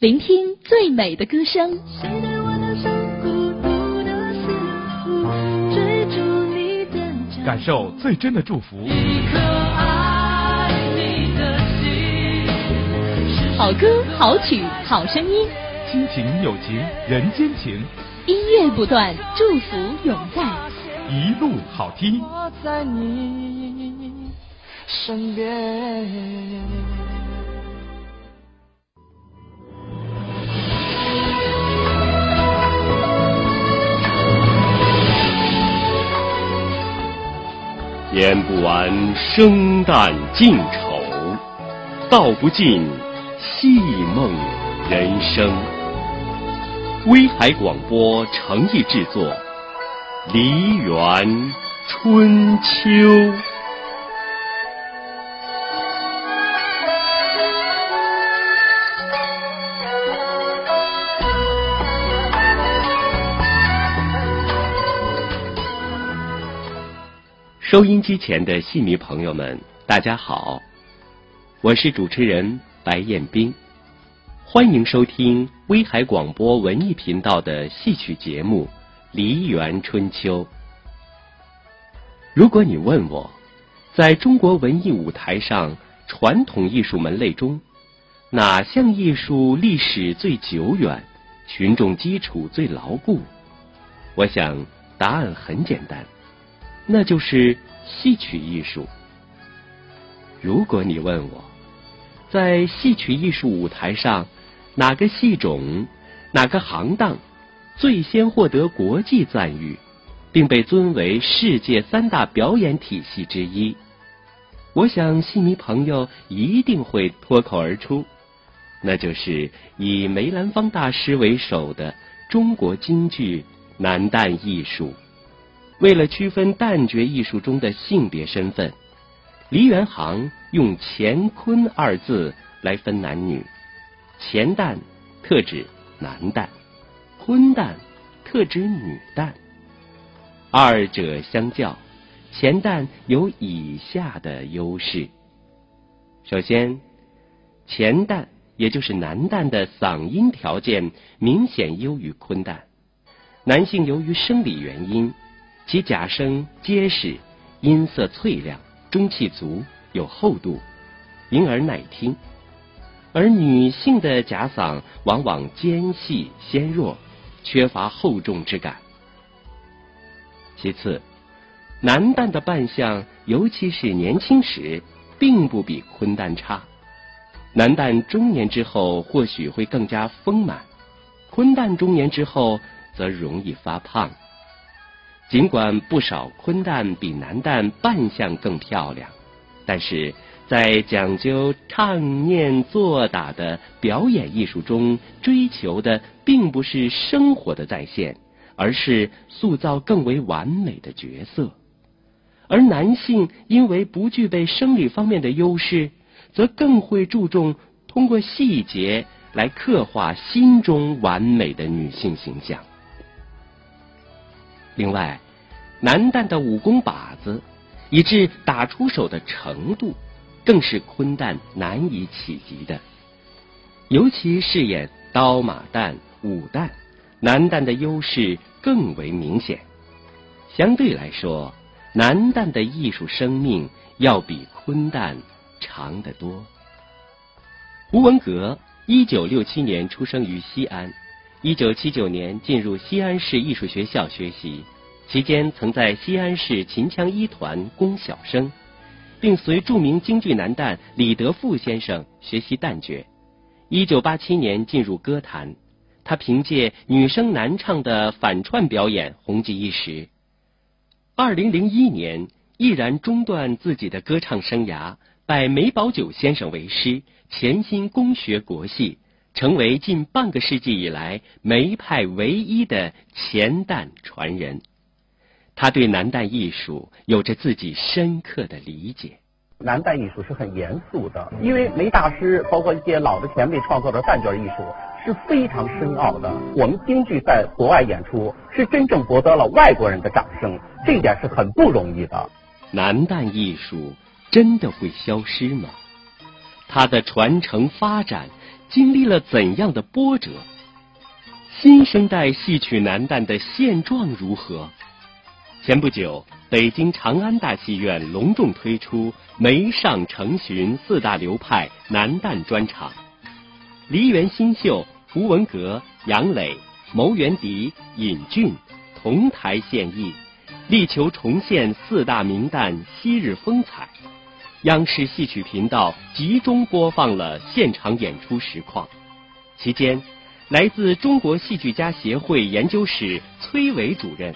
聆听最美的歌声。谁对我的伤孤独的似乎追逐你的感受最真的祝福。一颗爱你的心好歌、好曲、好声音，亲情友情人间情，音乐不断，祝福永在。一路好听。我在你身边。演不完生旦净丑，道不尽戏梦人生。威海广播诚意制作，《梨园春秋》。收音机前的戏迷朋友们，大家好，我是主持人白彦斌，欢迎收听威海广播文艺频道的戏曲节目《梨园春秋》。如果你问我，在中国文艺舞台上传统艺术门类中，哪项艺术历史最久远，群众基础最牢固？我想答案很简单。那就是戏曲艺术。如果你问我，在戏曲艺术舞台上，哪个戏种、哪个行当最先获得国际赞誉，并被尊为世界三大表演体系之一，我想戏迷朋友一定会脱口而出，那就是以梅兰芳大师为首的中国京剧男旦艺术。为了区分旦角艺术中的性别身份，梨园行用“乾坤”二字来分男女。乾旦特指男旦，坤旦特指女旦。二者相较，乾旦有以下的优势：首先，乾旦也就是男旦的嗓音条件明显优于坤旦，男性由于生理原因。其假声结实，音色脆亮，中气足，有厚度，因而耐听；而女性的假嗓往往尖细纤弱，缺乏厚重之感。其次，男旦的扮相，尤其是年轻时，并不比坤旦差。男旦中年之后或许会更加丰满，坤旦中年之后则容易发胖。尽管不少坤旦比男旦扮相更漂亮，但是在讲究唱念做打的表演艺术中，追求的并不是生活的再现，而是塑造更为完美的角色。而男性因为不具备生理方面的优势，则更会注重通过细节来刻画心中完美的女性形象。另外，男旦的武功把子，以致打出手的程度，更是坤旦难以企及的。尤其饰演刀马旦、武旦，男旦的优势更为明显。相对来说，男旦的艺术生命要比坤旦长得多。吴文阁，一九六七年出生于西安。一九七九年进入西安市艺术学校学习，期间曾在西安市秦腔一团攻小生，并随著名京剧男旦李德富先生学习旦角。一九八七年进入歌坛，他凭借女声男唱的反串表演红极一时。二零零一年，毅然中断自己的歌唱生涯，拜梅葆玖先生为师，潜心攻学国戏。成为近半个世纪以来梅派唯一的前旦传人，他对南旦艺术有着自己深刻的理解。南旦艺术是很严肃的，因为梅大师包括一些老的前辈创作的旦角艺术是非常深奥的。我们京剧在国外演出是真正博得了外国人的掌声，这一点是很不容易的。南旦艺术真的会消失吗？它的传承发展。经历了怎样的波折？新生代戏曲男旦的现状如何？前不久，北京长安大戏院隆重推出梅上成荀四大流派男旦专场，梨园新秀胡文阁、杨磊、牟元迪、尹俊同台献艺，力求重现四大名旦昔日风采。央视戏曲频道集中播放了现场演出实况，期间，来自中国戏剧家协会研究室崔伟主任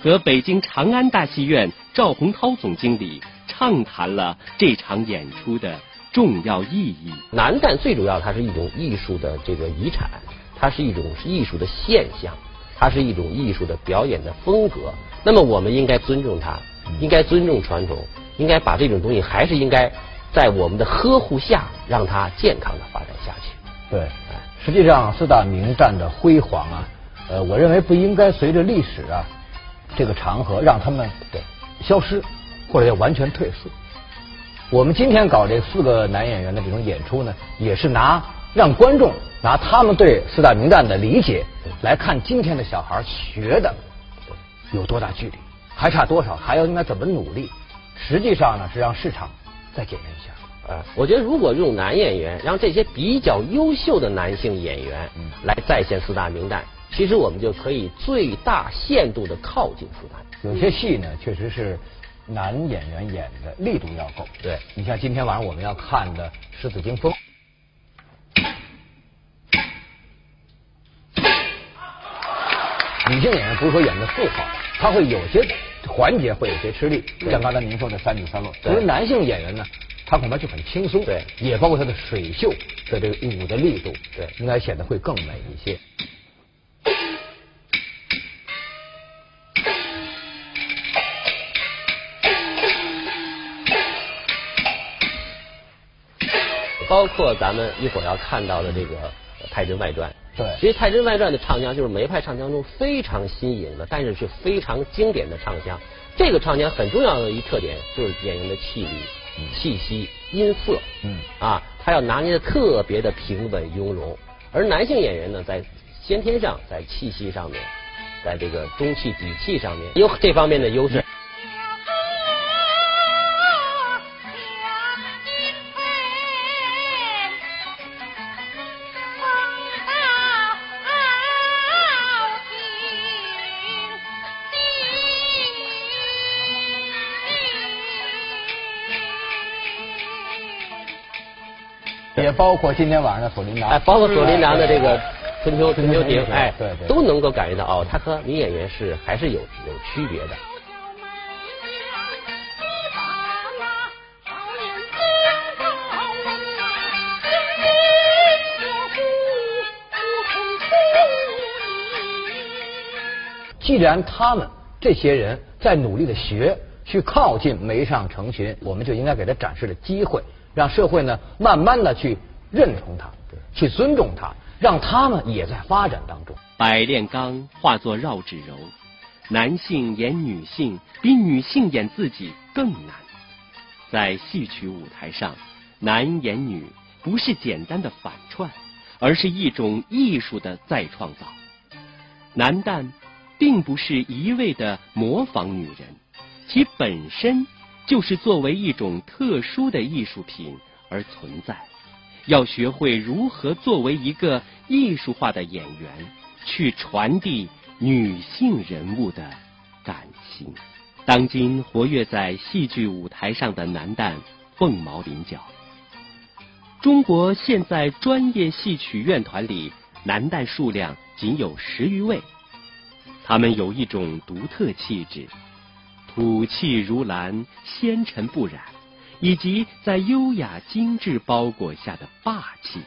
和北京长安大戏院赵洪涛总经理畅谈了这场演出的重要意义。男旦最主要，它是一种艺术的这个遗产，它是一种艺术的现象，它是一种艺术的表演的风格。那么我们应该尊重它，应该尊重传统，应该把这种东西还是应该在我们的呵护下，让它健康的发展下去。对，实际上四大名旦的辉煌啊，呃，我认为不应该随着历史啊这个长河让他们对消失，或者要完全退缩。我们今天搞这四个男演员的这种演出呢，也是拿让观众拿他们对四大名旦的理解来看今天的小孩学的有多大距离，还差多少，还要应该怎么努力。实际上呢，是让市场再检验一下。呃，我觉得如果用男演员，让这些比较优秀的男性演员嗯来再现四大名旦，其实我们就可以最大限度的靠近四大。有些戏呢，确实是男演员演的力度要够。对你像今天晚上我们要看的《狮子惊风》，女性演员不是说演的不好，她会有些环节会有些吃力，像刚才您说的三举三落。对因为男性演员呢，他恐怕就很轻松，对也包括他的水袖的这个舞的力度，对应该显得会更美一些。包括咱们一会儿要看到的这个《太真外传》。对其实《太真外传》的唱腔就是梅派唱腔中非常新颖的，但是却非常经典的唱腔。这个唱腔很重要的一特点就是演员的气力、气息、音色。嗯啊，他要拿捏的特别的平稳雍容。而男性演员呢，在先天上，在气息上面，在这个中气底气上面有这方面的优势。也包括今天晚上的《索林达》，哎，包括索林达的这个春秋春秋亭，哎，对对。都能够感觉到哦，他和女演员是还是有有区别的。既然他们这些人在努力的学，去靠近梅上成群，我们就应该给他展示的机会，让社会呢慢慢的去认同他，去尊重他，让他们也在发展当中。百炼钢化作绕指柔，男性演女性比女性演自己更难。在戏曲舞台上，男演女不是简单的反串，而是一种艺术的再创造。男旦并不是一味的模仿女人，其本身就是作为一种特殊的艺术品而存在。要学会如何作为一个艺术化的演员，去传递女性人物的感情。当今活跃在戏剧舞台上的男旦凤毛麟角。中国现在专业戏曲院团里，男旦数量仅有十余位。他们有一种独特气质，吐气如兰，纤尘不染，以及在优雅精致包裹下的霸气。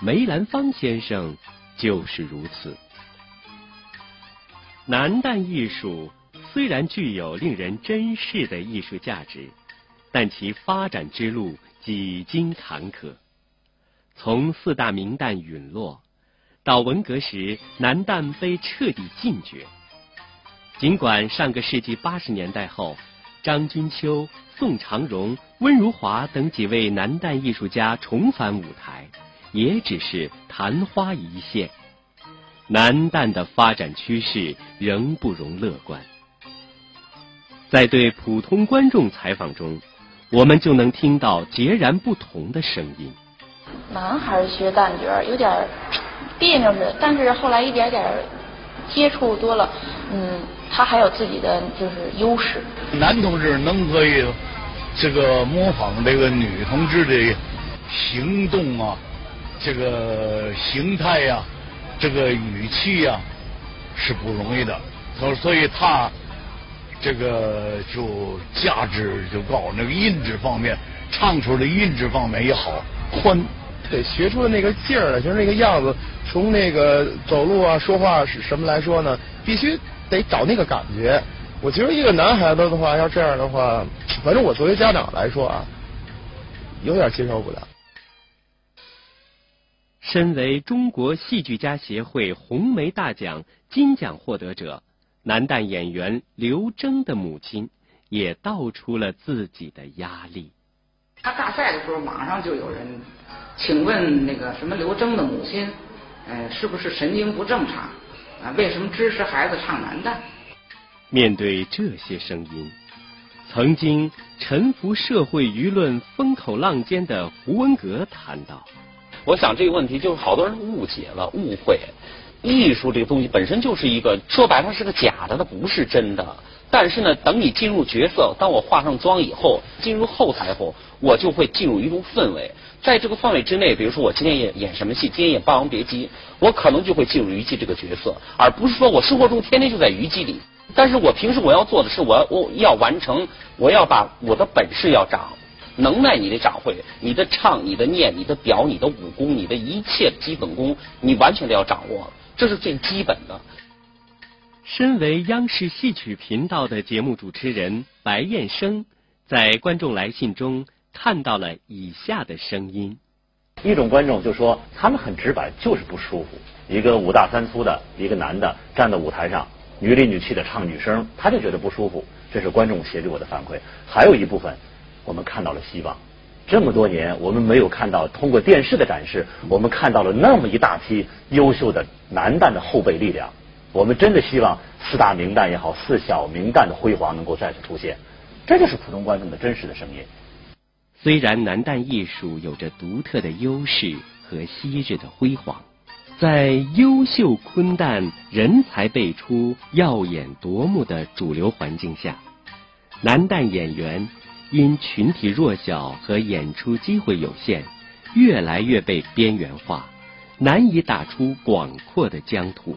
梅兰芳先生就是如此。南旦艺术虽然具有令人珍视的艺术价值，但其发展之路几经坎坷。从四大名旦陨落，到文革时南旦被彻底禁绝。尽管上个世纪八十年代后，张君秋、宋长荣、温如华等几位男旦艺术家重返舞台，也只是昙花一现。男旦的发展趋势仍不容乐观。在对普通观众采访中，我们就能听到截然不同的声音。男孩学旦角有点别扭似的，但是后来一点点接触多了，嗯，他还有自己的就是优势。男同志能可以这个模仿这个女同志的行动啊，这个形态呀、这个语气呀、是不容易的。所所以他这个就价值就高，那个音质方面，唱出的音质方面也好，宽。对，学出的那个劲儿了，就是那个样子，从那个走路啊、说话是什么来说呢？必须得找那个感觉。我觉得一个男孩子的话，要这样的话，反正我作为家长来说啊，有点接受不了。身为中国戏剧家协会红梅大奖金奖获得者，男旦演员刘铮的母亲也道出了自己的压力。他大赛的时候，马上就有人请问那个什么刘铮的母亲，呃，是不是神经不正常啊？为什么支持孩子唱男旦？面对这些声音，曾经沉浮社会舆论风口浪尖的胡文革谈到。我想这个问题就是好多人误解了、误会。艺术这个东西本身就是一个说白了是个假的，它不是真的。但是呢，等你进入角色，当我化上妆以后，进入后台后，我就会进入一种氛围。在这个范围之内，比如说我今天演演什么戏，今天演《霸王别姬》，我可能就会进入虞姬这个角色，而不是说我生活中天天就在虞姬里。但是我平时我要做的是，我要我要完成，我要把我的本事要长。能耐你得长会，你的唱、你的念、你的表、你的武功、你的一切基本功，你完全都要掌握了，这是最基本的。身为央视戏曲频道的节目主持人白燕生，在观众来信中看到了以下的声音：一种观众就说他们很直白，就是不舒服。一个五大三粗的一个男的站在舞台上，女里女气的唱女声，他就觉得不舒服。这是观众写给我的反馈。还有一部分。我们看到了希望，这么多年我们没有看到通过电视的展示，我们看到了那么一大批优秀的男旦的后备力量。我们真的希望四大名旦也好，四小名旦的辉煌能够再次出现。这就是普通观众的真实的声音。虽然男旦艺术有着独特的优势和昔日的辉煌，在优秀昆旦人才辈出、耀眼夺目的主流环境下，男旦演员。因群体弱小和演出机会有限，越来越被边缘化，难以打出广阔的疆土。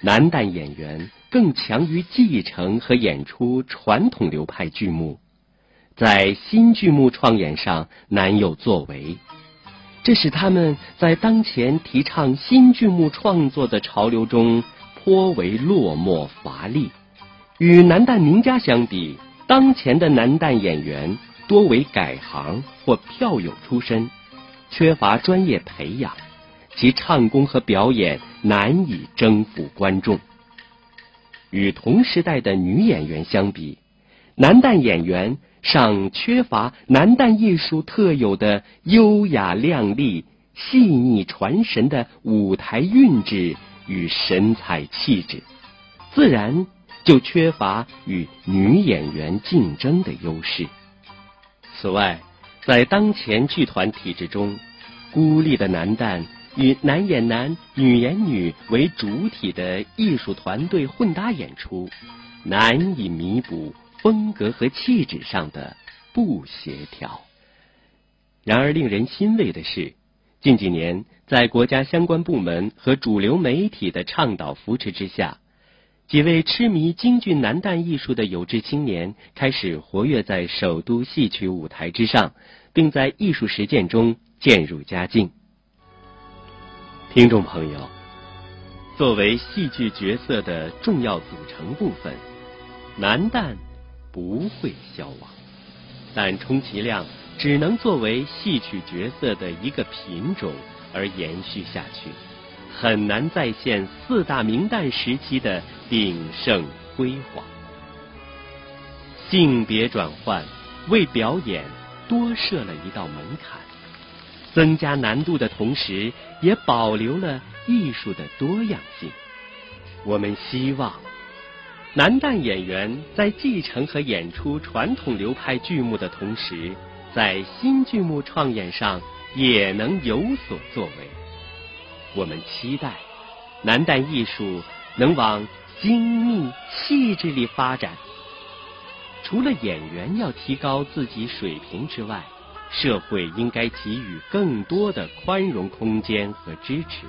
男旦演员更强于继承和演出传统流派剧目，在新剧目创演上难有作为，这使他们在当前提倡新剧目创作的潮流中颇为落寞乏力。与男旦名家相比。当前的男旦演员多为改行或票友出身，缺乏专业培养，其唱功和表演难以征服观众。与同时代的女演员相比，男旦演员尚缺乏男旦艺术特有的优雅靓丽、细腻传神的舞台韵致与神采气质，自然。就缺乏与女演员竞争的优势。此外，在当前剧团体制中，孤立的男旦与男演男、女演女为主体的艺术团队混搭演出，难以弥补风格和气质上的不协调。然而，令人欣慰的是，近几年在国家相关部门和主流媒体的倡导扶持之下。几位痴迷京剧男旦艺术的有志青年开始活跃在首都戏曲舞台之上，并在艺术实践中渐入佳境。听众朋友，作为戏剧角色的重要组成部分，男旦不会消亡，但充其量只能作为戏曲角色的一个品种而延续下去。很难再现四大名旦时期的鼎盛辉煌。性别转换为表演多设了一道门槛。增加难度的同时，也保留了艺术的多样性。我们希望男旦演员在继承和演出传统流派剧目的同时，在新剧目创演上也能有所作为。我们期待男旦艺术能往精密细致里发展。除了演员要提高自己水平之外，社会应该给予更多的宽容空间和支持。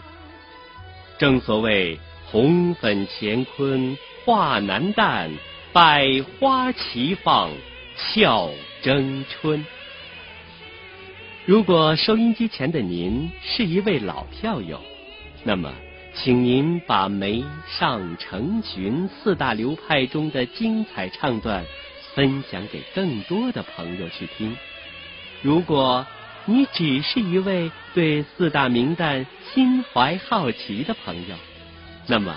正所谓“红粉乾坤画男旦，百花齐放俏争春”。如果收音机前的您是一位老票友，那么，请您把梅、上、成群四大流派中的精彩唱段分享给更多的朋友去听。如果你只是一位对四大名旦心怀好奇的朋友，那么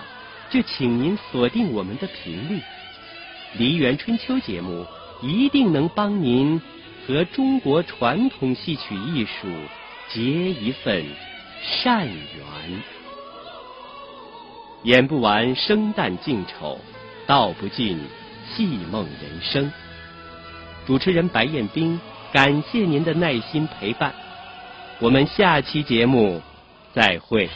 就请您锁定我们的频率，《梨园春秋》节目一定能帮您和中国传统戏曲艺术结一份善缘。演不完生旦净丑，道不尽戏梦人生。主持人白彦斌，感谢您的耐心陪伴，我们下期节目再会。